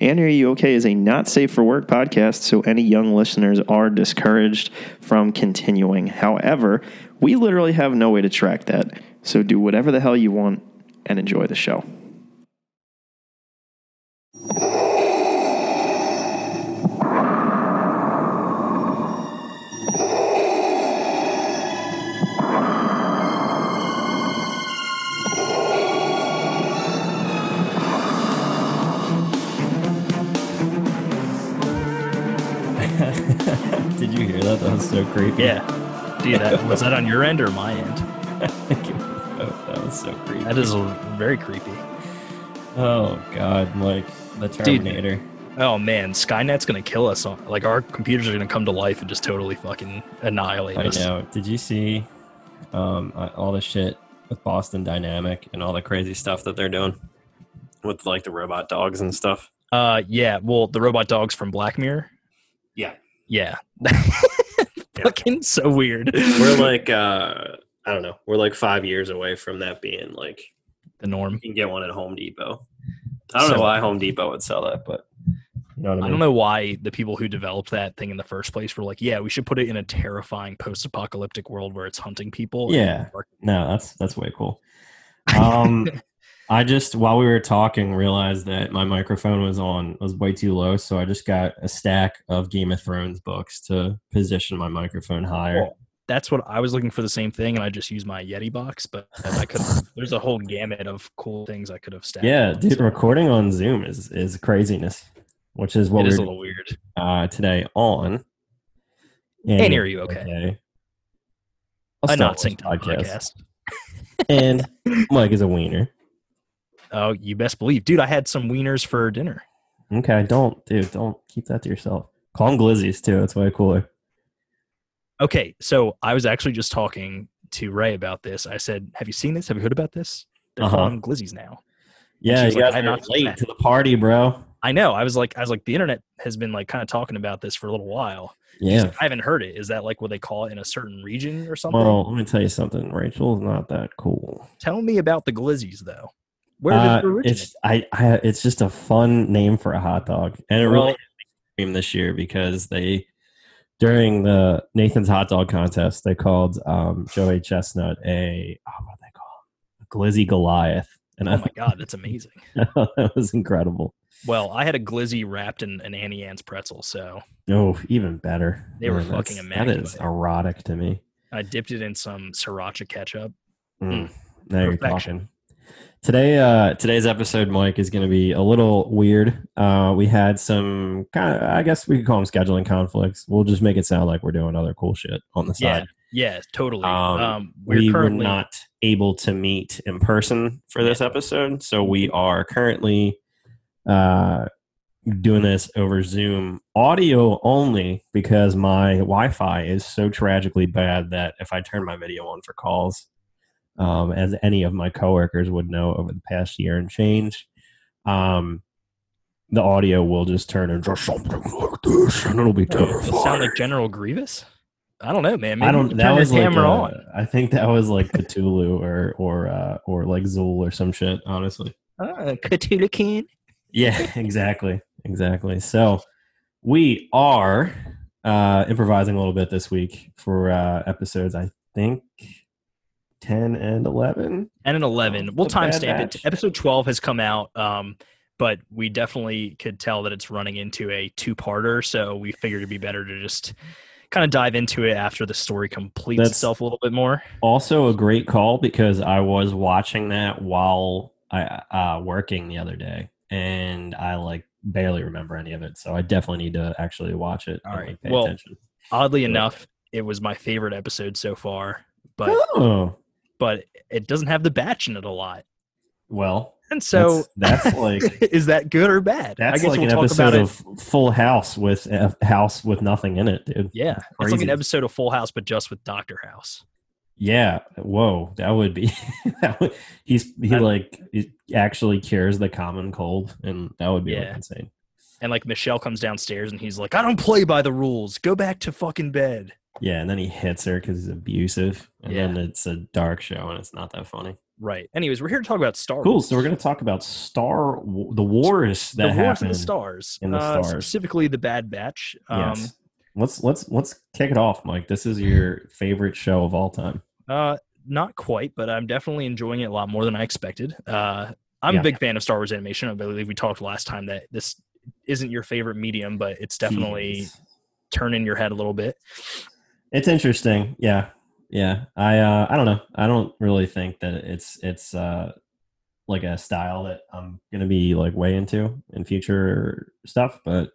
And Are You Okay is a not safe for work podcast, so any young listeners are discouraged from continuing. However, we literally have no way to track that. So do whatever the hell you want and enjoy the show. Creepy. Yeah. Dude, that, was that on your end or my end? oh, that was so creepy. That is very creepy. Oh God, like the Terminator. Oh man, Skynet's gonna kill us. On, like our computers are gonna come to life and just totally fucking annihilate I us. know. Did you see um, uh, all the shit with Boston Dynamic and all the crazy stuff that they're doing with like the robot dogs and stuff? Uh, yeah. Well, the robot dogs from Black Mirror. Yeah. Yeah. Fucking so weird. We're like, uh, I don't know, we're like five years away from that being like the norm. you can get one at Home Depot. I don't know why Home Depot would sell that, but you know what I mean. I don't know why the people who developed that thing in the first place were like, yeah, we should put it in a terrifying post-apocalyptic world where it's hunting people. Yeah. No, that's that's way cool. Um, I just while we were talking realized that my microphone was on was way too low, so I just got a stack of Game of Thrones books to position my microphone higher. Well, that's what I was looking for the same thing, and I just used my Yeti box. But I could. there's a whole gamut of cool things I could have stacked. yeah, on, dude, so recording on Zoom is is craziness, which is what it is a we're little weird. uh, today on. And are you okay? A A not synced up podcast. and Mike is a wiener. Oh, you best believe, dude. I had some wieners for dinner. Okay, don't, dude, don't keep that to yourself. Call them glizzies too. It's way cooler. Okay, so I was actually just talking to Ray about this. I said, "Have you seen this? Have you heard about this? They're Uh-huh. calling them glizzies now." Yeah, you like, guys "I'm are not late to the party, bro. I know. I was like, I was like, the internet has been like kind of talking about this for a little while. Yeah. like, I haven't heard it. Is that like what they call it in a certain region or something? Well, let me tell you something. Rachel's not that cool. Tell me about the glizzies, though. Where did Uh, it it's I, I it's just a fun name for a hot dog, and it Well- really came this year because they during the Nathan's hot dog contest they called um, Joey Chestnut a oh, what they call him? a glizzy Goliath, and oh I my god, that's amazing. that was incredible. Well, I had a glizzy wrapped in an Auntie Anne's pretzel, so Oh, even better. They were Man, fucking that's- That is erotic to me. I dipped it in some sriracha ketchup. Mm, now you're Perfection. talking. Today, uh, today's episode, Mike, is going to be a little weird. Uh, we had some kind of, I guess we could call them scheduling conflicts. We'll just make it sound like we're doing other cool shit on the Yeah, side. yeah, totally. Um, Um, we're we currently were not able to meet in person for this episode, so we are currently uh, doing this over Zoom, audio only, because my Wi-Fi is so tragically bad that if I turn my video on for calls, um, as any of my coworkers would know over the past year and change, um, the audio will just turn into something like this, and it'll be Does it terrifying. sound like General Grievous? I don't know, man. Maybe I don't. That was like a- on. I think that was like Cthulhu or or uh, or like Zuul or some shit. Honestly. Uh, Cthulhu King. Yeah. Exactly. Exactly. So we are uh, improvising a little bit this week for uh, episodes. I think ten and eleven. and an 11 Oh, we'll it's a bad timestamp it episode 12 has come out um but we definitely could tell that it's running into a two-parter so we figured it'd be better to just kind of dive into it after the story completes That's- itself a little bit more Also a great call because I was watching that while I uh, working the other day, and I like barely remember any of it. So I definitely need to actually watch it. All and, right. like, pay Well, attention. oddly enough it was my favorite episode so far but Oh, but it doesn't have the batch in it a lot well, and so that's, that's like is that good or bad that's i guess like we'll an talk episode about it of Full House with a house with nothing in it, dude. yeah it's like an episode of full house but just with dr house Yeah, whoa, that would be. that would, he's he I- like he actually cures the common cold, and that would be like, insane. and like michelle comes downstairs and he's like i don't play by the rules go back to fucking bed Yeah, and then he hits her because he's abusive, and then it's a dark show, and it's not that funny. Right. Anyways, we're here to talk about Star Wars. Cool. So we're going to talk about Star, the wars that the Wars in the Stars. in the uh, stars. Specifically, the Bad Batch. Um, yes. Let's let's let's kick it off, Mike. This is your favorite show of all time. Uh, not quite, but I'm definitely enjoying it a lot more than I expected. Uh, I'm Yeah. a big fan of Star Wars animation. I believe we talked last time that this isn't your favorite medium, but it's definitely Jeez. turning your head a little bit. It's interesting. Yeah. Yeah. I uh I don't know. I don't really think that it's it's uh like a style that I'm gonna be like way into in future stuff, but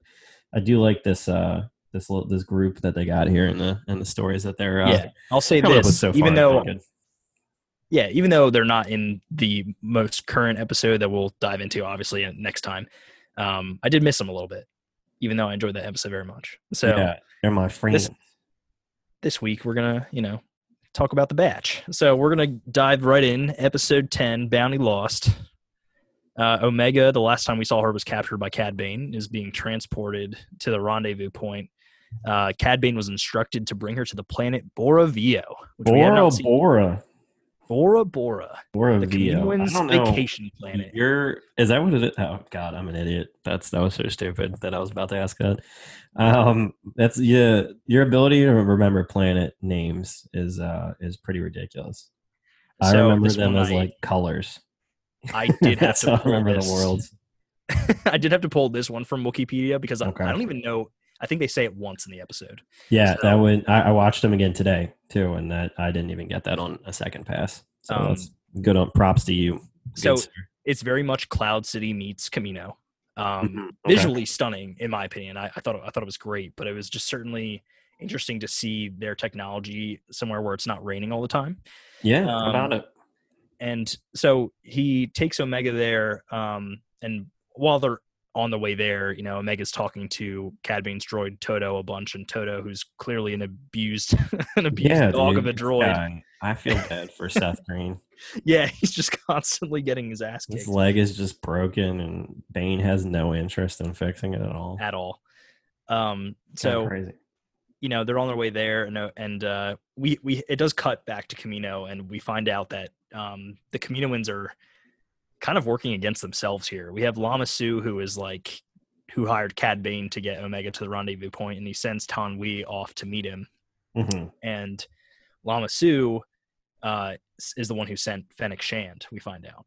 I do like this uh this little this group that they got here in the and the stories that they're uh, yeah, I'll say coming up with this, so far. even though yeah, even though they're not in the most current episode that we'll dive into, obviously uh, next time, um, I did miss them a little bit, even though I enjoyed that episode very much. So yeah, they're my friends. this week we're gonna, you know, talk about the batch. So we're gonna dive right in. Episode ten, Bounty Lost. Uh, Omega, the last time we saw her was captured by Cad Bane, is being transported to the rendezvous point. Uh, Cad Bane was instructed to bring her to the planet Bora Vio, which Bora. Bora. Bora Bora, Bora the Vio. I Kaminoans' don't know. vacation planet. You're is that what it is? Oh God, I'm an idiot. That's that was so stupid that I was about to ask that. Um, that's yeah. Your ability to remember planet names is uh is pretty ridiculous. I So remember them as I- like colors. I did have to how I pull remember this. the worlds. I did have to pull this one from Wikipedia because I, Okay. I don't even know. I think they say it once in the episode. Yeah, So- that would. I, I watched them again today too, and that I didn't even get that on a second pass. So Um, that's good. On props to you. So sir. it's very much Cloud City meets Kamino. Um, Mhm, okay. Visually stunning, in my opinion. I, I thought I thought it was great, but it was just certainly interesting to see their technology somewhere where it's not raining all the time. yeah, um, about it. And so he takes Omega there, um, and while they're on the way there, you know, Omega's talking to Cad Bane's droid Todo a bunch, and Todo, who's clearly an abused, an abused Yeah, dog dude, of a droid. I feel bad for Seth Green. Yeah, he's just constantly getting his ass kicked. His leg is just broken, and Bane has no interest in fixing it at all. at all. Um, so crazy. you know they're on their way there, and uh, and uh, we we it does cut back to Kamino, and we find out that um, the Kaminoans are kind of working against themselves here. We have Lama Su, who is like who hired Cad Bane to get Omega to the rendezvous point, and he sends Taun We off to meet him. Mhm. And Lama Su uh, is the one who sent Fennec Shand. We find out.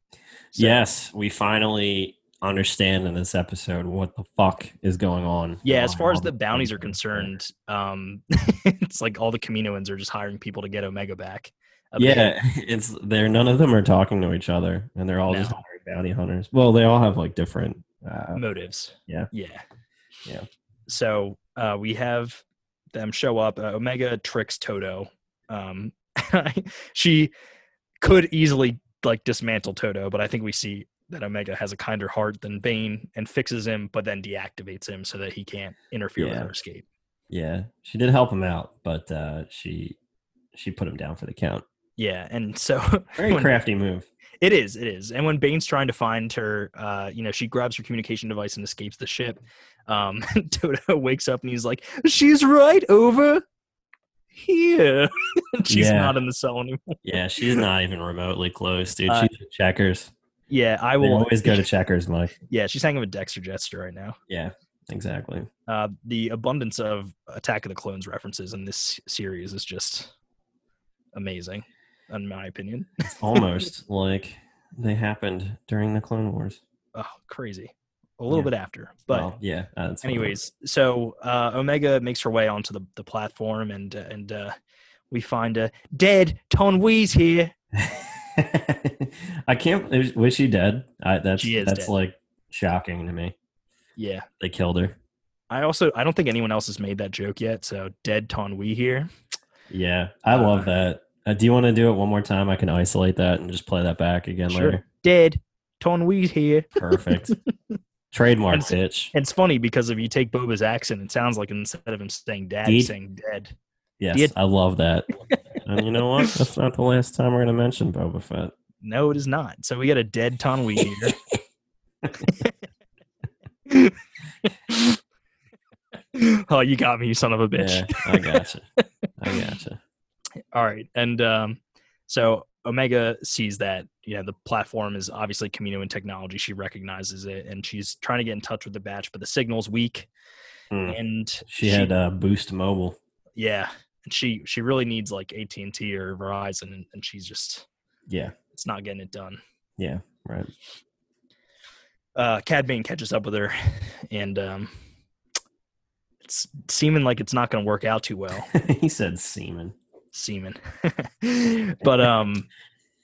So- yes, we finally understand in this episode what the fuck is going on. Yeah, as far as the bounties are things that are concerned, um, it's like all the Kaminoans are just hiring people to get Omega back. A bit. Yeah, it's they're none of them are talking to each other, and they're all just No. hiring bounty hunters. Well, they all have like different. Uh, motives. Yeah. Yeah. Yeah. So uh, we have them show up. Uh, Omega tricks Todo. Um, she could easily like dismantle Todo, but I think we see that Omega has a kinder heart than Bane and fixes him, but then deactivates him so that he can't interfere with her escape. yeah, she did help him out, but uh, she she put him down for the count. Yeah, and so Very when- crafty move. It is, it is. And when Bane's trying to find her, uh, you know, she grabs her communication device and escapes the ship. Um, Todo wakes up and he's like, "She's right over here." She's Yeah. not in the cell anymore. Yeah, she's not even remotely close, dude. Uh, she's at checkers. Yeah, I They will always go to checkers, Mike. Yeah, she's hanging with Dexter Jettster right now. Yeah, exactly. Uh, the abundance of Attack of the Clones references in this series is just amazing, in my opinion. It's almost like they happened during the Clone Wars. Oh, crazy. A little Yeah. bit after, but well, yeah. uh, anyways so uh omega makes her way onto the, the platform and uh, and uh we find a dead Taun We's here. I can't. Was she dead? I, that's She is that's dead. like shocking to me. yeah They killed her. i also i don't think anyone else has made that joke yet so dead Taun We here Yeah, I Uh, love that. Uh, do you want to do it one more time? I can isolate that and just play that back again Sure. later. dead Taun We's here Perfect. Trademark, bitch. and it's funny because if you take boba's accent it sounds like instead of him saying dad he's saying dead Yes, I love that. and you know what? That's not the last time we're going to mention Boba Fett. no it is not so we got a dead Taun We here oh you got me you son of a bitch Yeah, I gotcha. I gotcha. All right, and um, so Omega sees that you know the platform is obviously Kaminoan technology. She recognizes it, and she's trying to get in touch with the batch, but the signal's weak. Hmm. And She had uh, Boost Mobile. yeah, and she she really needs like AT and T or Verizon, and, and she's just Yeah. it's not getting it done. Yeah. Right. uh, Cad Bane catches up with her, and um, it's seeming like it's not going to work out too well. he said semen. Seeming, but um,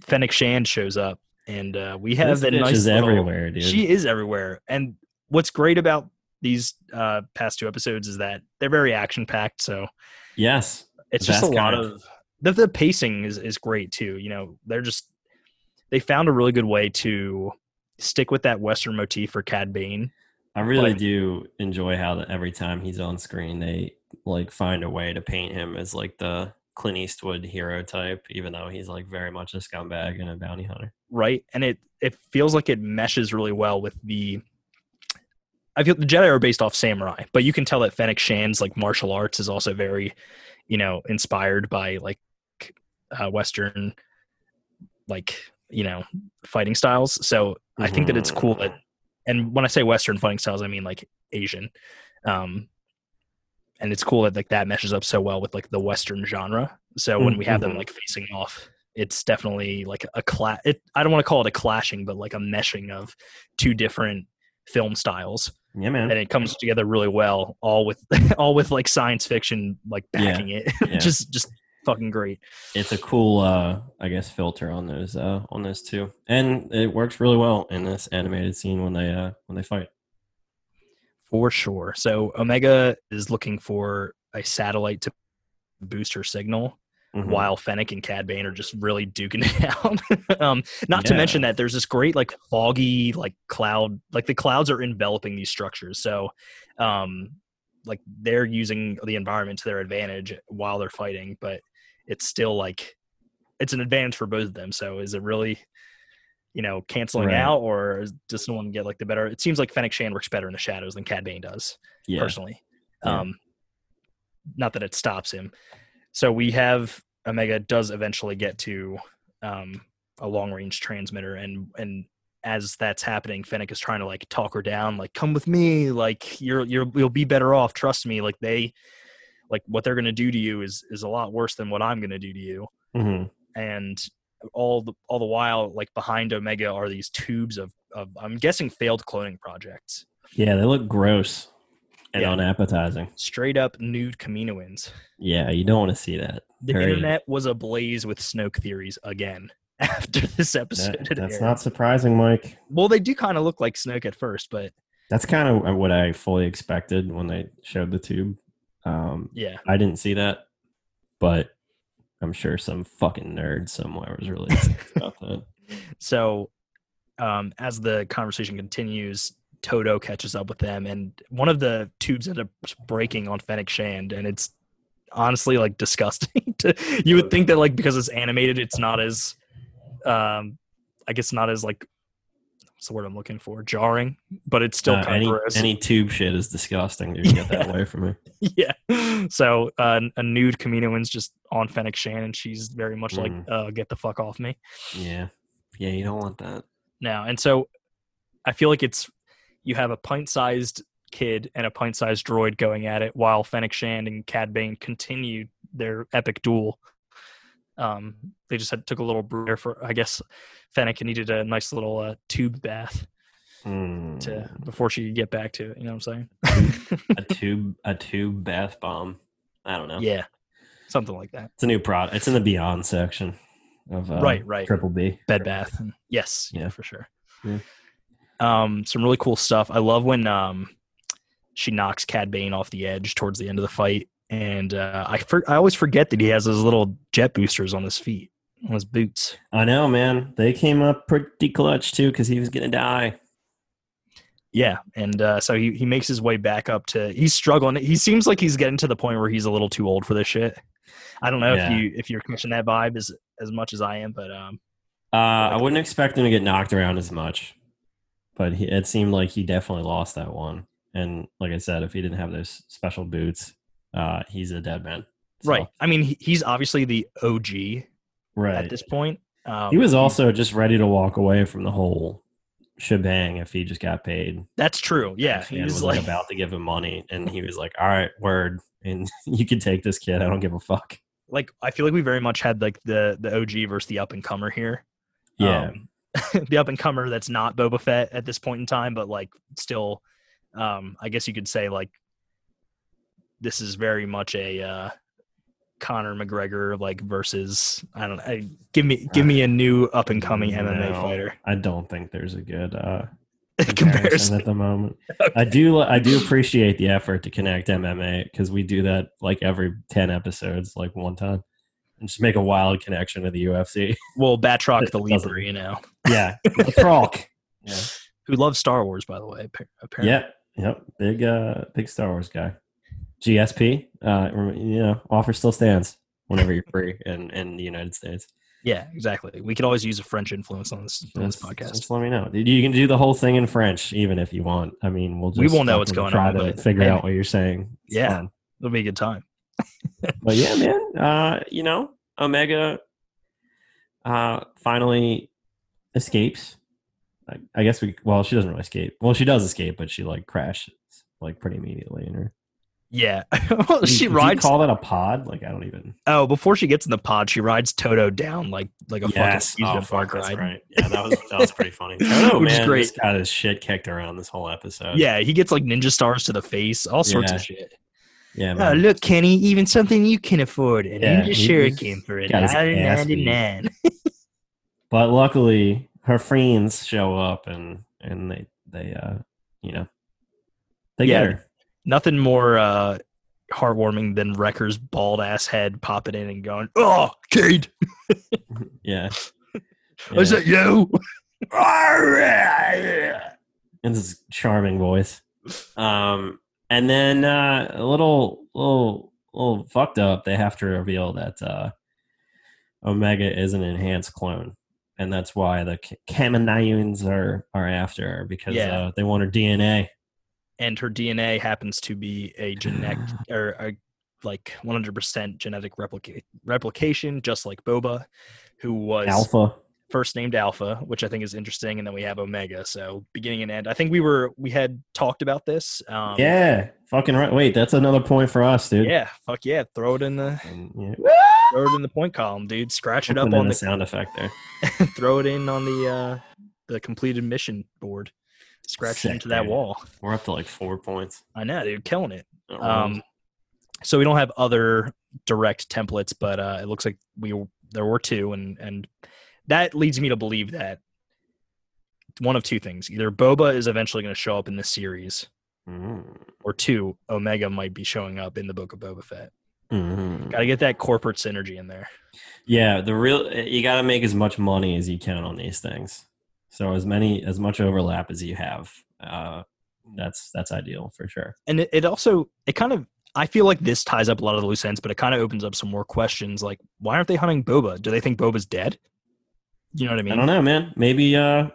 Fennec Shand shows up, and uh, we have This that nice is little- everywhere, dude. She is everywhere, and what's great about these uh, past two episodes is that they're very action packed. So yes. it's just a lot kind of the, the pacing is is great too. You know, they're just they found a really good way to stick with that Western motif for Cad Bane. I really But- do enjoy how that every time he's on screen, they like find a way to paint him as like the Clint Eastwood hero type, even though he's like very much a scumbag and a bounty hunter. right? And it it feels like it meshes really well with the. I feel the Jedi are based off samurai, but you can tell that Fennec Shand's like martial arts is also very, you know, inspired by like uh, Western, like you know, fighting styles. So I think that it's cool that, and when I say Western fighting styles, I mean like Asian, um, and it's cool that like that meshes up so well with like the Western genre. So when we have them like facing off, it's definitely like a clash. It, I don't want to call it a clashing, but like a meshing of two different film styles, Yeah, man. and it comes together really well. All with all with like science fiction like Yeah. backing it. Yeah. just just fucking great. it's a cool uh i guess filter on those uh on those two and it works really well in this animated scene when they uh when they fight For sure. So Omega is looking for a satellite to boost her signal, Mhm. while Fennec and Cad Bane are just really duking it out. um, not to mention that there's this great like foggy like cloud, like the clouds are enveloping these structures. So, um, like they're using the environment to their advantage while they're fighting, but it's still like it's an advantage for both of them. So is it really? You know, canceling Right. out, or does someone get like the better? It seems like Fennec Shand works better in the shadows than Cad Bane does yeah personally. Yeah. Um, not that it stops him. So we have Omega does eventually get to um, a long range transmitter, and and as that's happening, Fennec is trying to like talk her down, like come with me, like you're you're you'll be better off. Trust me, like they like what they're gonna do to you is is a lot worse than what I'm gonna do to you. Mhm. And all the all the while, like behind Omega are these tubes of of I'm guessing failed cloning projects. yeah they look gross and Yeah. unappetizing Straight up nude Kaminoans. yeah you don't want to see that The Very- internet was ablaze with Snoke theories again after this episode. That- that's aired. not surprising mike well, they do kind of look like Snoke at first, but that's kind of what i fully expected when they showed the tube um yeah, i didn't see that but i'm sure some fucking nerd somewhere was really excited about that So, um, as the conversation continues, Todo catches up with them, and one of the tubes ends up breaking on Fennec Shand, and it's honestly like disgusting. to, you would think that like because it's animated, it's not as, um, I guess not as like, what's the word I'm looking for? Jarring, but it's still Uh, kind any, any tube shit is disgusting dude get that away from me yeah. So uh, a nude Kaminoan's just on Fennec Shand, and she's very much like, Mm. uh, "Get the fuck off me." yeah yeah you don't want that now. And so I feel like it's you have a pint-sized kid and a pint-sized droid going at it, while Fennec Shand and Cad Bane continue their epic duel. Um, they just had took a little breather for I guess Fennec needed a nice little uh, tube bath to Mm. before she could get back to it. You know what I'm saying? a tube a tube bath bomb. I don't know. yeah, something like that. It's a new product. It's in the Beyond section of uh, Right, right. Triple B. Bed Bath. and- Yes, yeah, Yeah. for sure. Yeah. Um, some really cool stuff. I love when um she knocks Cad Bane off the edge towards the end of the fight, and uh, I for, I always forget that he has those little jet boosters on his feet, on his boots. I know, man. They came up pretty clutch too because he was gonna die. Yeah, and uh, so he he makes his way back up to. He's struggling. He seems like he's getting to the point where he's a little too old for this shit. I don't know Yeah. if you if you're catching that vibe as as much as I am, but um, Uh, I wouldn't expect him to get knocked around as much, but he, it seemed like he definitely lost that one. And like I said, if he didn't have those special boots, uh, he's a dead man. So, right. I mean, he's obviously the OG right. at this point. Um, He was also just ready to walk away from the whole shebang if he just got paid. That's true. Yeah, he was, was like, like about to give him money, and he was like, "All right, word, and you can take this kid. I don't give a fuck." like I feel like we very much had like the the OG versus the up and comer here. Yeah, Um, the up and comer that's not Boba Fett at this point in time, but like still, um, I guess you could say like this is very much a uh, Conor McGregor like versus I don't know. I, give me give me a new up and coming MMA fighter I don't think there's a good uh, comparison comparison. at the moment. I do I do appreciate the effort to connect MMA because we do that like every ten episodes, like one time, and just make a wild connection to the UFC. Well, Batroc the Leaper, you know, yeah, the Frog. Yeah. who loves Star Wars, by the way. Apparently, Yep. Yep. Big uh big Star Wars guy. GSP. Uh you know, offer still stands whenever you're free in, in the United States. yeah, exactly. We could always use a French influence on this on this podcast. Just let me know. You can do the whole thing in French, even if you want. I mean, we'll just We won't know what's going try on, to but- figure out what you're saying. It's Yeah. fine. It'll be a good time. But yeah, man. Uh, you know, Omega uh finally escapes. I, I guess we well, she doesn't really escape. Well, she does escape, but she like crashes like pretty immediately in her Yeah, well, she you rides. call that a pod? Like I don't even. oh, before she gets in the pod, she rides Todo down like like a Yes. fucking Oh, fuck, park that's ride. right. Yeah, that was that was pretty funny. Oh Which is man, great. got his shit kicked around this whole episode. Yeah, he gets like ninja stars to the face, all sorts Yeah. of shit. yeah, Oh, look, Kenny, even something you can afford. and Yeah, ninja shuriken for a got his ass beat. nine. But luckily, her friends show up and and they they uh you know they Yeah. get her. Nothing more uh, heartwarming than Wrecker's bald ass head popping in and going, "Oh, Cade, Yeah. is Yeah. that you?" in this charming voice. Um, and then uh, a little, little, little fucked up. They have to reveal that uh, Omega is an enhanced clone, and that's why the Kaminoans are are after her because Yeah. uh, they want her DNA. And her DNA happens to be a genetic or a like 100% genetic replica- replication, just like Boba, who was Alpha. first named Alpha, which I think is interesting, and then we have Omega. So beginning and end. I think we were we had talked about this. Um, yeah, fucking right. Wait, that's another point for us, dude. yeah, fuck yeah, throw it in the And, yeah. throw it in the point column, dude. Scratch it up on a the sound effect there. throw it in on the uh the completed mission board. Scratch it Sick, into that dude. wall. We're up to like four points. I know, dude, killing it. Um, Um, so we don't have other direct templates, but uh, it looks like we there were two, and and that leads me to believe that one of two things: either Boba is eventually going to show up in this series, mm, or two, Omega might be showing up in the Book of Boba Fett. mhm. Got to get that corporate synergy in there. Yeah, the real you got to make as much money as you can on these things. So as many as much overlap as you have, uh, that's that's ideal for sure. and it, it also it kind of i feel like this ties up a lot of the loose ends but it kind of opens up some more questions like why aren't they hunting boba do they think boba's dead you know what i mean I don't know, man. Maybe uh,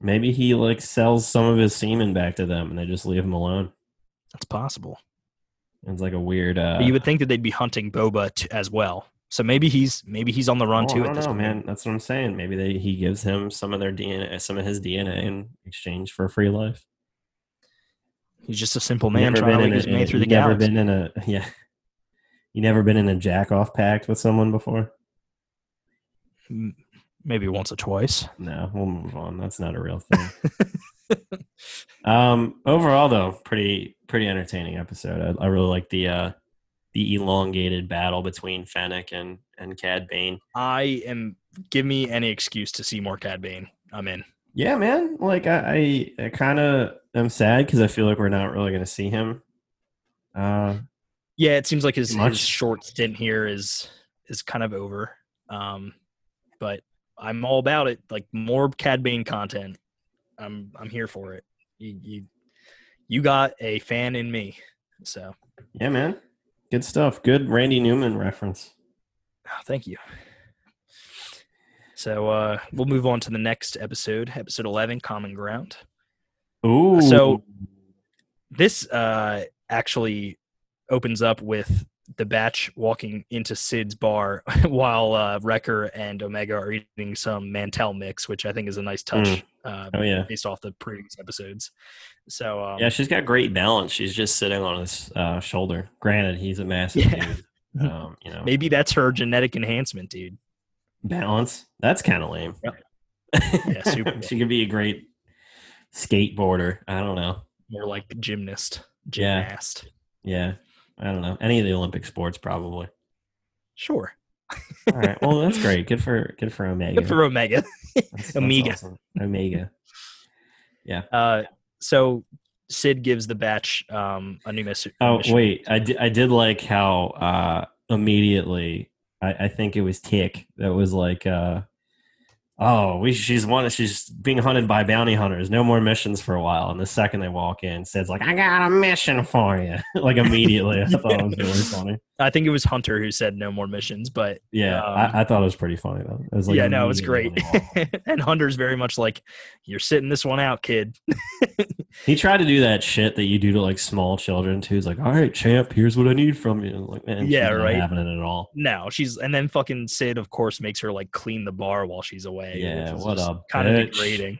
maybe he like sells some of his semen back to them, and they just leave him alone. that's possible It's like a weird. Uh, but you would think that they'd be hunting boba t- as well so maybe he's maybe he's on the run oh, too I at don't this know, point man. That's what I'm saying. Maybe they he gives him some of their DNA, some of his DNA in exchange for a free life. he's just a simple man never trying to make his way through the never galaxy been in a yeah. You never been in a jack off pact with someone before? Maybe once or twice No, we'll move on. That's not a real thing. um, overall, though, pretty pretty entertaining episode. I, I really like the uh, the elongated battle between Fennec and and Cad Bane. i am give me any excuse to see more cad bane i'm in Yeah, man. Like I, I, I kind of am sad because I feel like we're not really going to see him. Uh, Yeah, it seems like his, Too much. his short stint here is is kind of over. Um, but I'm all about it. Like more Cad Bane content. I'm I'm here for it. You you you got a fan in me. So yeah, man. Good stuff. Good Randy Newman reference. oh, thank you. So uh, we'll move on to the next episode, episode eleven, Common Ground. Ooh. So- This uh, actually opens up with the batch walking into Cid's bar while uh, Wrecker and Omega are eating some Mantel mix, which I think is a nice touch Mm. uh, Oh yeah. based off the previous episodes. So um, Yeah, she's got great balance. She's just sitting on his uh, shoulder. Granted, he's a massive Yeah. dude. Um, you know, maybe that's her genetic enhancement, dude. balance. That's kind of lame. Yep. Yeah, super she could be a great skateboarder. I don't know. More like gymnast, Yeah. gymnast. Yeah, I don't know. Any of the Olympic sports, probably. Sure. All right. Well, that's great. Good for good for Omega. Good for Omega. That's- that's Omega. awesome. Omega. Uh, so Cid gives the batch um, a new message. Oh mission. wait, I did. I did like how uh, immediately. I, I think it was Tech that was like, uh, "Oh, we she's one. She's being hunted by bounty hunters. No more missions for a while." And the second they walk in, Cid's like, "I got a mission for you!" like immediately. I thought it was really funny. I think it was Hunter who said no more missions, but Yeah, Um, I, I thought it was pretty funny though. It was like yeah, no, it's immediately great. when they walked in. and Hunter's very much like, "You're sitting this one out, kid." he tried to do that shit that you do to like small children too. He's like, "All right, champ, here's what I need from you." Like, man, Yeah, not right. having it at all. No, she's and then fucking Cid, of course, makes her like clean the bar while she's away. Yeah, what a kind of degrading.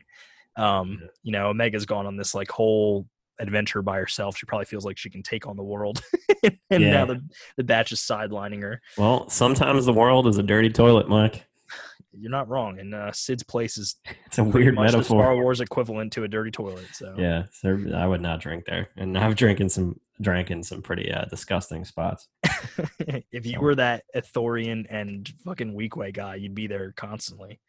Um, Yeah. you know, Omega's gone on this like whole adventure by herself. She probably feels like she can take on the world, and Yeah. now the the batch is sidelining her. Well, sometimes the world is a dirty toilet, Mike. You're not wrong, and uh, Cid's place is It's a weird metaphor. Star Wars equivalent to a dirty toilet. So Yeah, so I would not drink there, and I've drinking some drank in some pretty uh, disgusting spots. if you were that Ithorian and fucking Weequay guy, you'd be there constantly.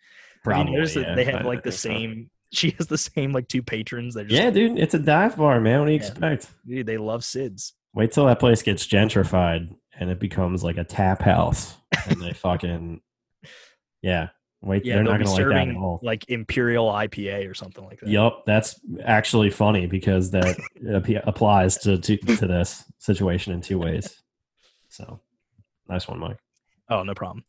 Have you noticed that they have I like the think so. same? She has the same like two patrons. Just Yeah, dude, it's a dive bar, man. What do you Yeah. expect? dude, they love Cids. Wait till that place gets gentrified and it becomes like a tap house, and they fucking yeah. Wait, Yeah, they're not gonna like that at all. like Imperial IPA or something like that. Yup, that's actually funny because that applies to, to to this situation in two ways. So, nice one, Mike. Oh, no problem.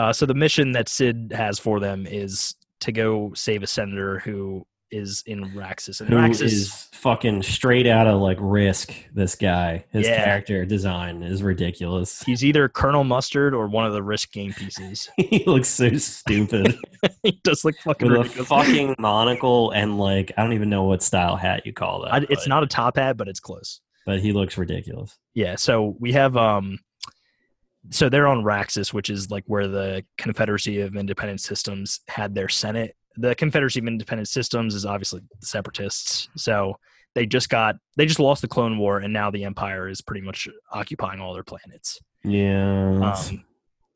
Uh, so the mission that Cid has for them is to go save a senator who is in Raxus. And Who Raxus, is fucking straight out of like Risk? This guy, his Yeah. character design is ridiculous. he's either Colonel Mustard or one of the Risk game pieces. he looks so stupid he does look fucking with a fucking monocle and like I don't even know what style hat you call that. I, it's not a top hat, but it's close. but he looks ridiculous. Yeah, so we have um so they're on Raxus, which is like where the Confederacy of Independent Systems had their Senate. The Confederacy of Independent Systems is obviously the separatists. So they just got they just lost the Clone War and now the Empire is pretty much occupying all their planets. Yeah, Um,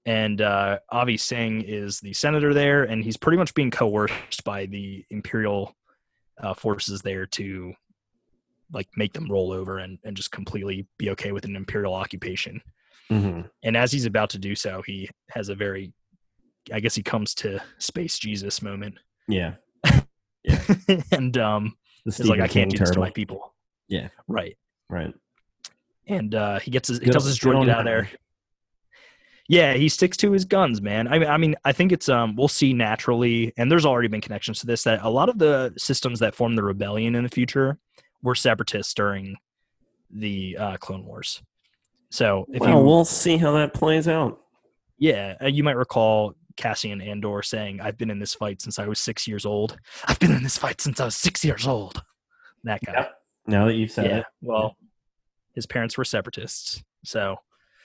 and uh, Avi Singh is the senator there, and he's pretty much being coerced by the Imperial uh, forces there to like make them roll over and, and just completely be okay with an Imperial occupation. Mhm. And as he's about to do so, he has a very, I guess he comes to Space Jesus moment, yeah. Yeah. and um, he's like, I can't King do this to my people. Yeah. right. Right. And uh, he gets his, he tells his droid get out of there. Yeah, he sticks to his guns, man. I mean, I mean, I think it's um, we'll see naturally, and there's already been connections to this that a lot of the systems that form the rebellion in the future were separatists during the uh, Clone Wars. So if well, you, we'll see how that plays out. yeah, uh, you might recall Cassian Andor saying, "I've been in this fight since I was six years old. I've been in this fight since I was six years old." That guy. Yep. Now that you've said yeah. it, Well, his parents were separatists, so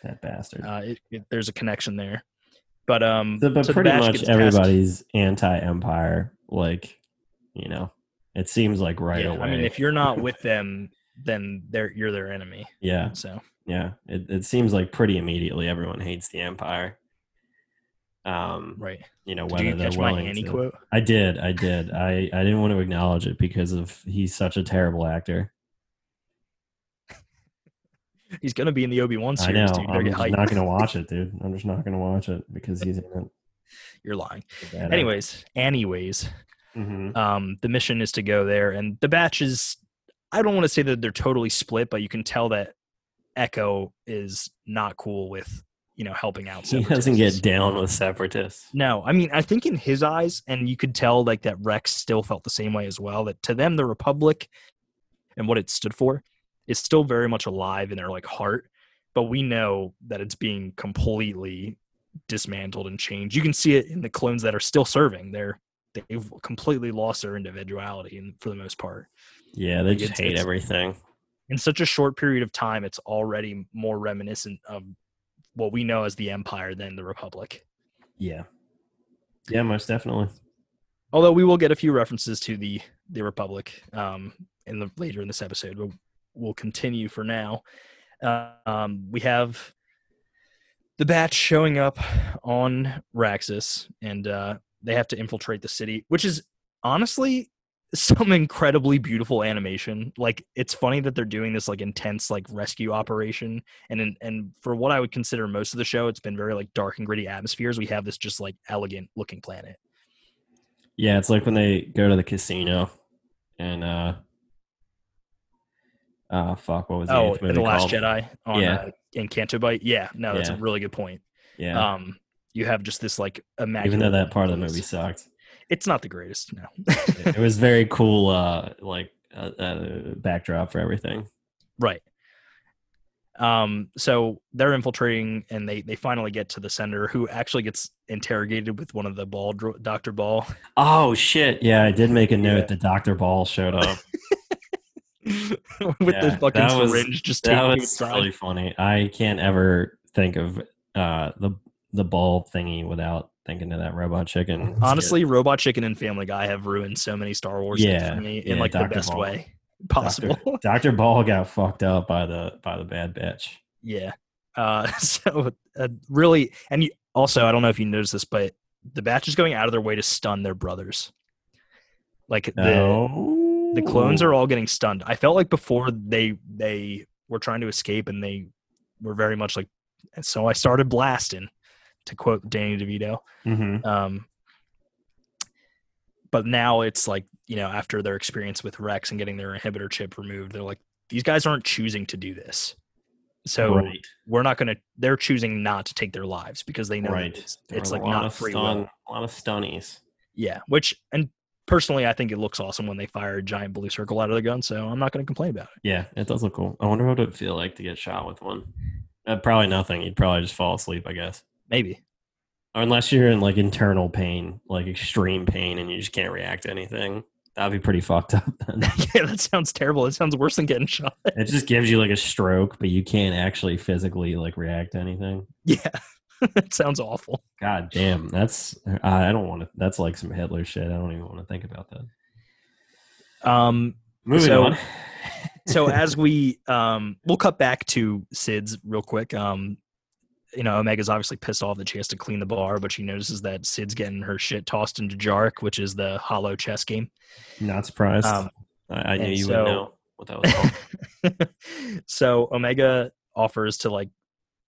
that bastard. uh, it, it, there's a connection there. But um, So- but so pretty much everybody's anti-empire. Like, you know, it seems like right yeah, away. I mean, if you're not with them, then they're you're their enemy. yeah, So yeah, it, it seems like pretty immediately everyone hates the empire. Um, right. you know Did whether you they're catch my willing Annie to. quote? I did, I did. I I didn't want to acknowledge it because of he's such a terrible actor. He's gonna be in the Obi Wan series. I know. dude. I'm just hyped. not gonna watch it, dude. I'm just not gonna watch it because he's in it. You're lying. Anyways, anyways. Mhm. um, the mission is to go there, and the batch is. I don't want to say that they're totally split, but you can tell that Echo is not cool with you know helping out. he doesn't get down with separatists. No, I mean, I think in his eyes, and you could tell like that Rex still felt the same way as well. That to them, the Republic and what it stood for is still very much alive in their like heart. but we know that it's being completely dismantled and changed. You can see it in the clones that are still serving. They're they've completely lost their individuality in, for the most part. Yeah, they Like, just hate everything. In such a short period of time, it's already more reminiscent of what we know as the Empire than the Republic. Yeah. Yeah, most definitely. Although we will get a few references to the the Republic um, in the later in this episode, but we'll continue for now. Uh, um, we have the batch showing up on Raxus, and uh, they have to infiltrate the city, which is honestly some incredibly beautiful animation. Like it's funny that they're doing this like intense like rescue operation, and in, and for what I would consider most of the show, it's been very like dark and gritty atmospheres. We have this just like elegant looking planet. Yeah, it's like when they go to the casino and uh uh fuck, what was the Oh, movie the Last? Jedi on Yeah. uh, in Canto Bight. Yeah, no, that's a really good point. Yeah. Um, you have just this like immaculate. Even though that part of the movie sucked. It's not the greatest. No. it was very cool uh like uh, uh, backdrop for everything. right. Um, so they're infiltrating, and they they finally get to the sender, who actually gets interrogated with one of the ball, Doctor Ball. Oh shit. Yeah, I did make a note Yeah. that Dr. Ball showed up. with Yeah, the fucking that was- syringe just that was really funny. I can't ever think of uh the the ball thingy without thinking of that robot chicken. Honestly, Robot Chicken and Family Guy have ruined so many Star Wars Yeah, for me in yeah, like the best Ball. way possible. Dr. Dr. Ball got fucked up by the by the bad bitch. Yeah. Uh, so uh, really, and you, also, I don't know if you noticed this, but the batch is going out of their way to stun their brothers. Like the oh, the clones are all getting stunned. I felt like before they they were trying to escape, and they were very much like. And so I started blasting, to quote Danny DeVito. Mhm. Um, but now it's like you know after their experience with Rex and getting their inhibitor chip removed, they're like these guys aren't choosing to do this. So right, we're not going to they're choosing not to take their lives because they know right. it's, it's like a lot not of free stun, will a lot of stunnies. yeah which and personally i think it looks awesome when they fire a giant blue circle out of the gun so i'm not going to complain about it Yeah, it does look cool. I wonder what it would feel like to get shot with one. Uh, probably nothing. You'd probably just fall asleep, I guess. Maybe Unless you're in like internal pain, like extreme pain, and you just can't react to anything. That'd be pretty fucked up. Then. yeah that sounds terrible it sounds worse than getting shot it just gives you like a stroke, but you can't actually physically like react to anything. yeah it sounds awful God damn, that's I I don't want to. That's like some Hitler shit. I don't even want to think about that. um Moving So- on. so as we um we'll cut back to Cid's real quick um you know omega's obviously pissed off that she has to clean the bar but she notices that Cid's getting her shit tossed into jark which is the hollow chess game Not surprised. um I, I knew you so- would know what that was called. so Omega offers to like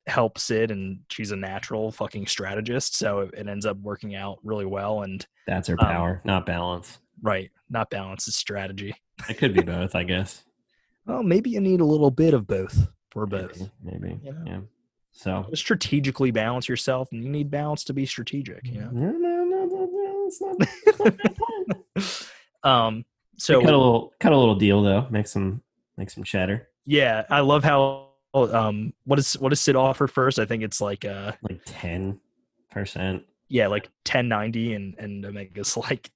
help Cid, and she's a natural fucking strategist, so it, it ends up working out really well. And That's her Um, power, not balance. right, not balance is strategy. It could be both, I guess. Well, maybe you need a little bit of both for both. Maybe. maybe, You know? Yeah. So. Strategically balance yourself, and you need balance to be strategic. You know. No, no, no, no, no, it's not- it's not um. So So cut a little, cut a little deal though. Make some, make some chatter. yeah, I love how um what is what does Cid offer first? I think it's like uh Like ten percent. yeah like 1090 and and Omega's like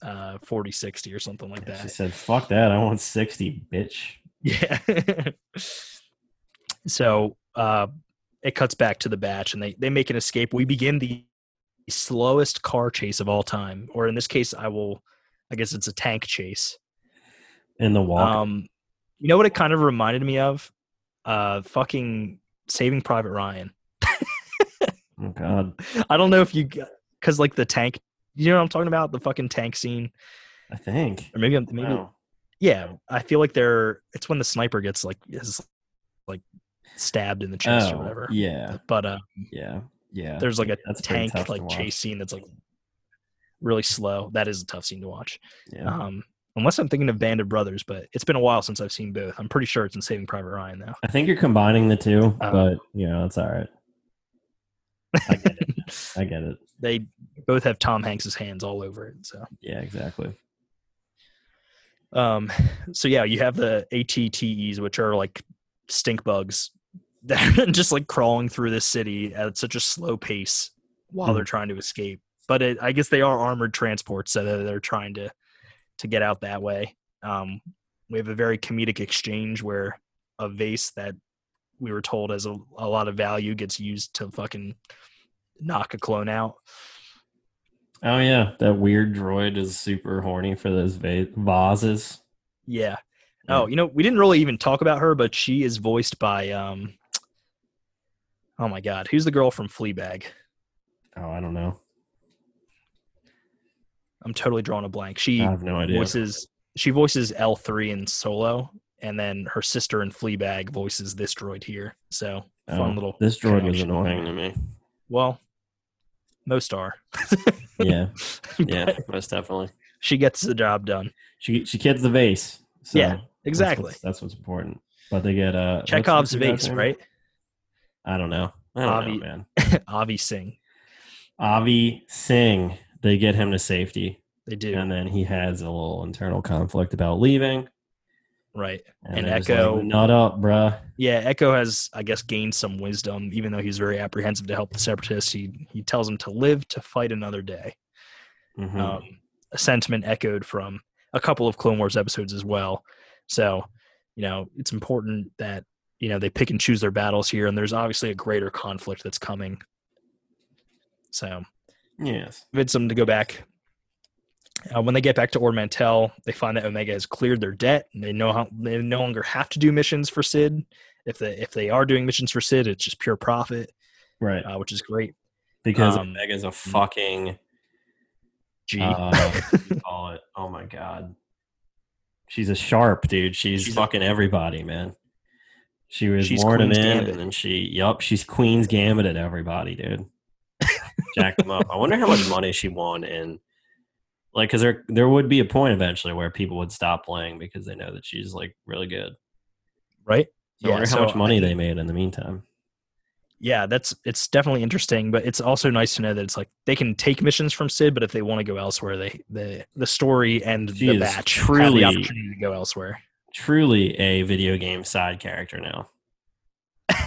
uh 4060 or something like She that. said, "Fuck that! I want sixty, bitch." Yeah. So uh, it cuts back to the batch, and they they make an escape. We begin the slowest car chase of all time, or in this case, I will. I guess it's a tank chase. In the walk. Um, you know what it kind of reminded me of? Uh, fucking Saving Private Ryan. oh God, I don't know if you, because like the tank. You know what I'm talking about? The fucking tank scene, I think. or maybe I'm maybe Wow. yeah. I feel like they're. It's when the sniper gets like is like stabbed in the chest or Oh, whatever. yeah, But uh, yeah, yeah. there's like a That's tank like chase scene that's like really slow. That is a tough scene to watch. Yeah. Um, unless I'm thinking of Band of Brothers, but it's been a while since I've seen both. I'm pretty sure it's in Saving Private Ryan though. I think you're combining the two, Um, but you know, it's all right. I get it. I get it. they both have Tom Hanks's hands all over it. So, Yeah, exactly. um, so yeah, you have the ATTEs, which are like stink bugs they're just like crawling through the city at such a slow pace while Hmm. they're trying to escape. But it, I guess they are armored transports, so they're, they're trying to to get out that way. Um, we have a very comedic exchange where a vase that we were told has a, a lot of value gets used to fucking knock a clone out. Oh yeah, that weird droid is super horny for those va- vases. Yeah. Oh, you know, we didn't really even talk about her, but she is voiced by um Oh my god, who's the girl from Fleabag? Oh, I don't know. I'm totally drawing a blank. She I have no idea. voices she voices L3 in Solo and then her sister in Fleabag voices this droid here. So, fun Oh, little this droid was connection. annoying to me. Well, most are. Yeah, yeah, most definitely. she gets the job done. She she gets the vase. So Yeah, that's Exactly. what's- That's what's, important. But they get uh Chekhov's vase, right? I don't know. I don't Avi- know, man. Avi Singh. Avi Singh. They get him to safety, They do. and then he has a little internal conflict about leaving. right. And, And Echo- like, nut up, bruh. Yeah, Echo has, I guess, gained some wisdom, even though he's very apprehensive to help the separatists. He he tells him to live to fight another day. Mhm. Um, a sentiment echoed from a couple of Clone Wars episodes as well. So, you know, it's important that you know they pick and choose their battles here, and there's obviously a greater conflict that's coming. So, yes. convince them to go back. Uh, when they get back to Ord Mantell, they find that Omega has cleared their debt, and they know how they no longer have to do missions for Cid. If they if they are doing missions for Cid, it's just pure profit, Right. uh, which is great. Because um, Omega's a fucking G. uh, what do you call it. Oh my god. She's a sharp dude. She's, She's a- fucking everybody, man. She was She's him Queen's in, Gambit. and then she, yup, she's Queen's Gambit at everybody, dude. Jacked them up. I wonder how much money she won in, like, because there there would be a point eventually where people would stop playing because they know that she's like really good. right? So I wonder how so much money I they made in the meantime. Yeah, that's it's definitely interesting, but it's also nice to know that it's like they can take missions from Cid, but if they want to go elsewhere, they the the story and She the batch truly- have the opportunity to go elsewhere. Truly a video game side character now.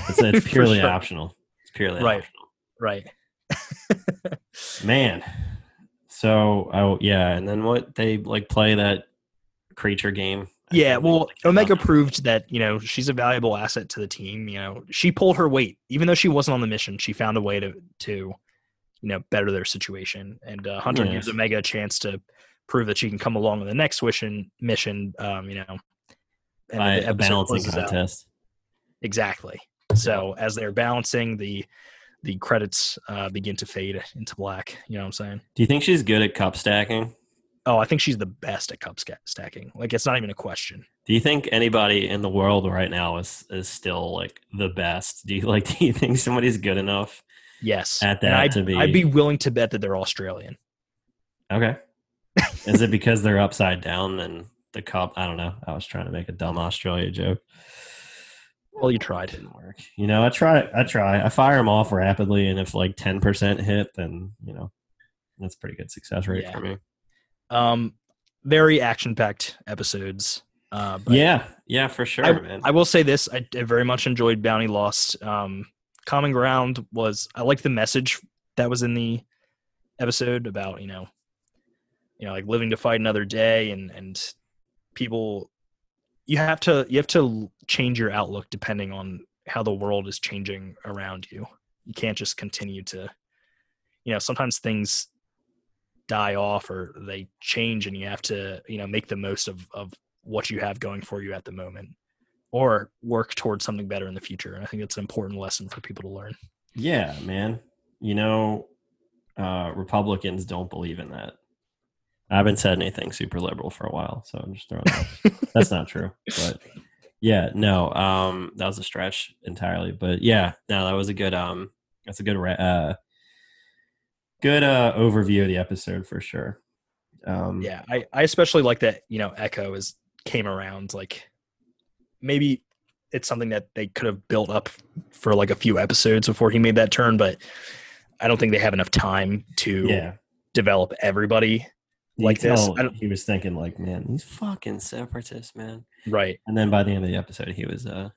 It's, it's purely sure. optional. It's purely Right. optional. Right. Man. So oh yeah, and then what they like play that creature game. Yeah, well, Omega proved that you know she's a valuable asset to the team. You know, she pulled her weight, even though she wasn't on the mission. She found a way to to you know better their situation, and uh, Hunter gives Omega a chance to prove that she can come along on the next mission. Mission, um, you know, by the a balancing closes out. contest. Exactly. So as they're balancing, the the credits uh, begin to fade into black. You know what I'm saying? Do you think she's good at cup stacking? Oh, I think she's the best at cup stacking. Like it's not even a question. Do you think anybody in the world right now is is still like the best? Do you like do you think somebody's good enough? Yes. At that I'd, to be- I'd be willing to bet that they're Australian. Okay. is it because they're upside down and the cup? I don't know. I was trying to make a dumb Australia joke. Well, you tried. didn't work. You know, I try. I try. I fire them off rapidly, and if like ten percent hit, then you know that's pretty good success rate Yeah. for me. Um, very action packed episodes. Uh, but yeah, yeah, for sure, I, man. I will say this: I, I very much enjoyed Bounty Lost. Um, Common Ground was I like the message that was in the episode about you know, you know, like living to fight another day, and and people, you have to you have to change your outlook depending on how the world is changing around you. You can't just continue to, you know, sometimes things die off or they change, and you have to you know make the most of of what you have going for you at the moment or work towards something better in the future. And I think it's an important lesson for people to learn. yeah, man. You know, uh, Republicans don't believe in that. I haven't said anything super liberal for a while, so I'm just throwing that. That's not true, but yeah, no, um, that was a stretch entirely. But yeah, no, that was a good, um, that's a good, uh, good uh overview of the episode for sure. Um, Yeah, I, I especially like that, you know, Echo is came around like maybe it's something that they could have built up for like a few episodes before he made that turn, but I don't think they have enough time to yeah. develop everybody like this. tell I don't- He was thinking like, man, these fucking separatists, man. right. And then by the end of the episode, he was uh,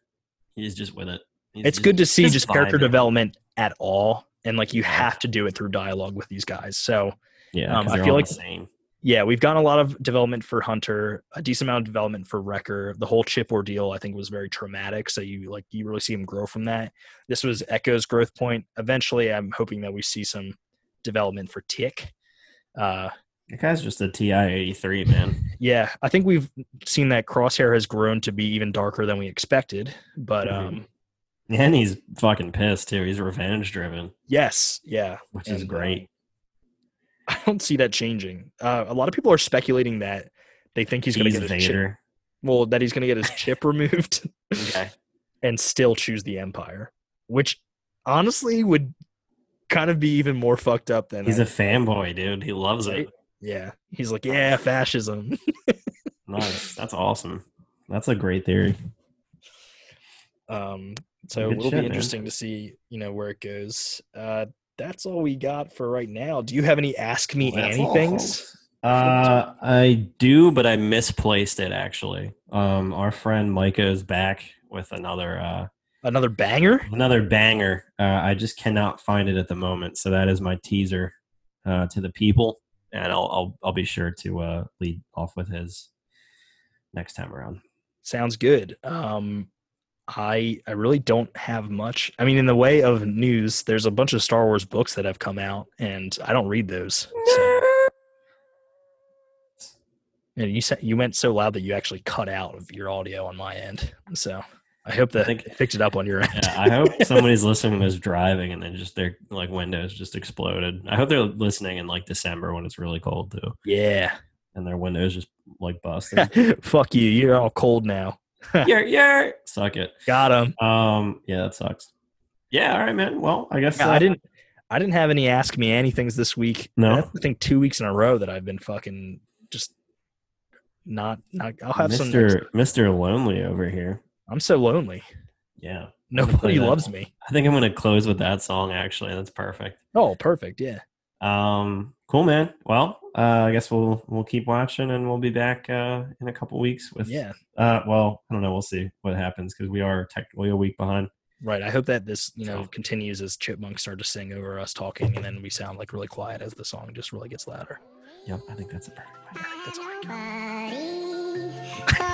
he was just with it. He's it's good to see just, character development at all, and like you have to do it through dialogue with these guys. So Yeah, Um, I feel like- yeah, we've gotten a lot of development for Hunter, a decent amount of development for Wrecker. The whole chip ordeal, I think, was very traumatic. So you like you really see him grow from that. This was Echo's growth point. Eventually, I'm hoping that we see some development for Tech. Uh, That guy's just a TI eighty three man. yeah, I think we've seen that Crosshair has grown to be even darker than we expected. But Mhm. um, And he's fucking pissed too. He's revenge driven, yes, yeah, which is And, great. I don't see that changing. Uh, a lot of people are speculating that they think he's going to get his chip. Vader. Well, that he's going to get his chip removed Okay. and still choose the Empire, which honestly would kind of be even more fucked up than He's I- a fanboy, dude. He loves Right? it. Yeah. He's like, yeah, fascism. Nice. That's awesome. That's a great theory. Um, so Good it'll shit, be man. interesting to see, you know, where it goes. Uh, that's all we got for right now. Do you have any Ask Me all, Anythings? Uh, I do, but I misplaced it actually. Um, our friend Micah is back with another uh Another banger? another banger. Uh, I just cannot find it at the moment, so that is my teaser uh, to the people, and I'll I'll I'll be sure to uh, lead off with his next time around. Sounds good. Um, I I really don't have much. I mean, in the way of news, there's a bunch of Star Wars books that have come out, and I don't read those. So, and you said you went so loud that you actually cut out of your audio on my end. So I hope that think- it picked it up on your end. Yeah, I hope somebody's listening is driving and then just their like windows just exploded. I hope they're listening in like December when it's really cold too, yeah. and their windows just like busted. Fuck you. You're all cold now. yeah, yeah, suck it. Got him. Um, yeah, that sucks. Yeah, all right, man. Well, I guess Yeah, uh, I didn't. I didn't have any ask me anythings this week. No? That's, I think two weeks in a row that I've been fucking just not. not I'll have some. Mister Mister Lonely over here. I'm so lonely. Yeah, Nobody loves me. I think I'm gonna close with that song. Actually, that's perfect. Oh, perfect. Yeah. Um, cool, man. Well, uh, I guess we'll we'll keep watching, and we'll be back uh, in a couple weeks with. Yeah. Uh, well, I don't know. We'll see what happens because we are technically a week behind. Right. I hope that this, you know, continues as chipmunks start to sing over us talking, and then we sound like really quiet as the song just really gets louder. Yep, I think that's a perfect. way. That's all